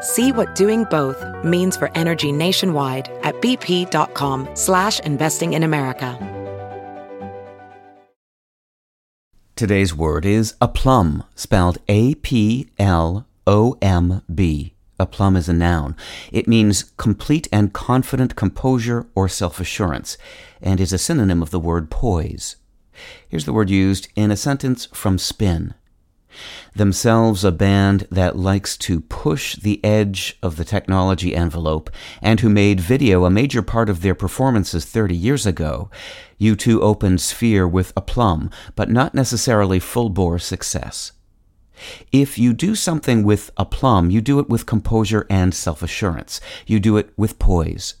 See what doing both means for energy nationwide at bp.com slash investing in America. Today's word is aplomb, spelled A-P-L-O-M-B. Aplomb is a noun. It means complete and confident composure or self-assurance, and is a synonym of the word poise. Here's the word used in a sentence from Spin themselves a band that likes to push the edge of the technology envelope and who made video a major part of their performances 30 years ago, U2 opened Sphere with aplomb, but not necessarily full bore success. If you do something with aplomb, you do it with composure and self assurance. You do it with poise.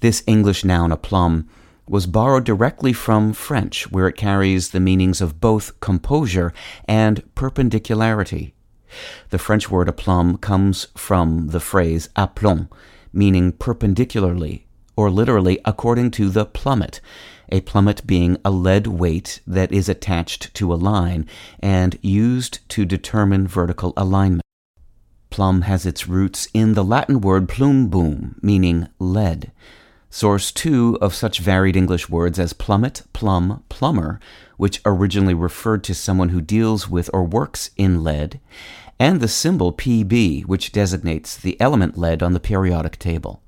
This English noun aplomb was borrowed directly from French, where it carries the meanings of both composure and perpendicularity. The French word aplomb comes from the phrase aplomb, meaning perpendicularly, or literally according to the plummet, a plummet being a lead weight that is attached to a line and used to determine vertical alignment. Plumb has its roots in the Latin word plumbum, meaning lead. Source 2 of such varied English words as plummet, plumb, plumber, which originally referred to someone who deals with or works in lead, and the symbol Pb, which designates the element lead on the periodic table.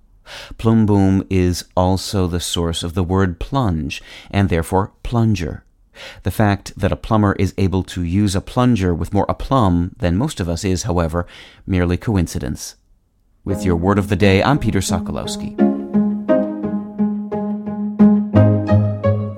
Plumbum is also the source of the word plunge, and therefore plunger. The fact that a plumber is able to use a plunger with more aplomb than most of us is, however, merely coincidence. With your word of the day, I'm Peter Sokolowski.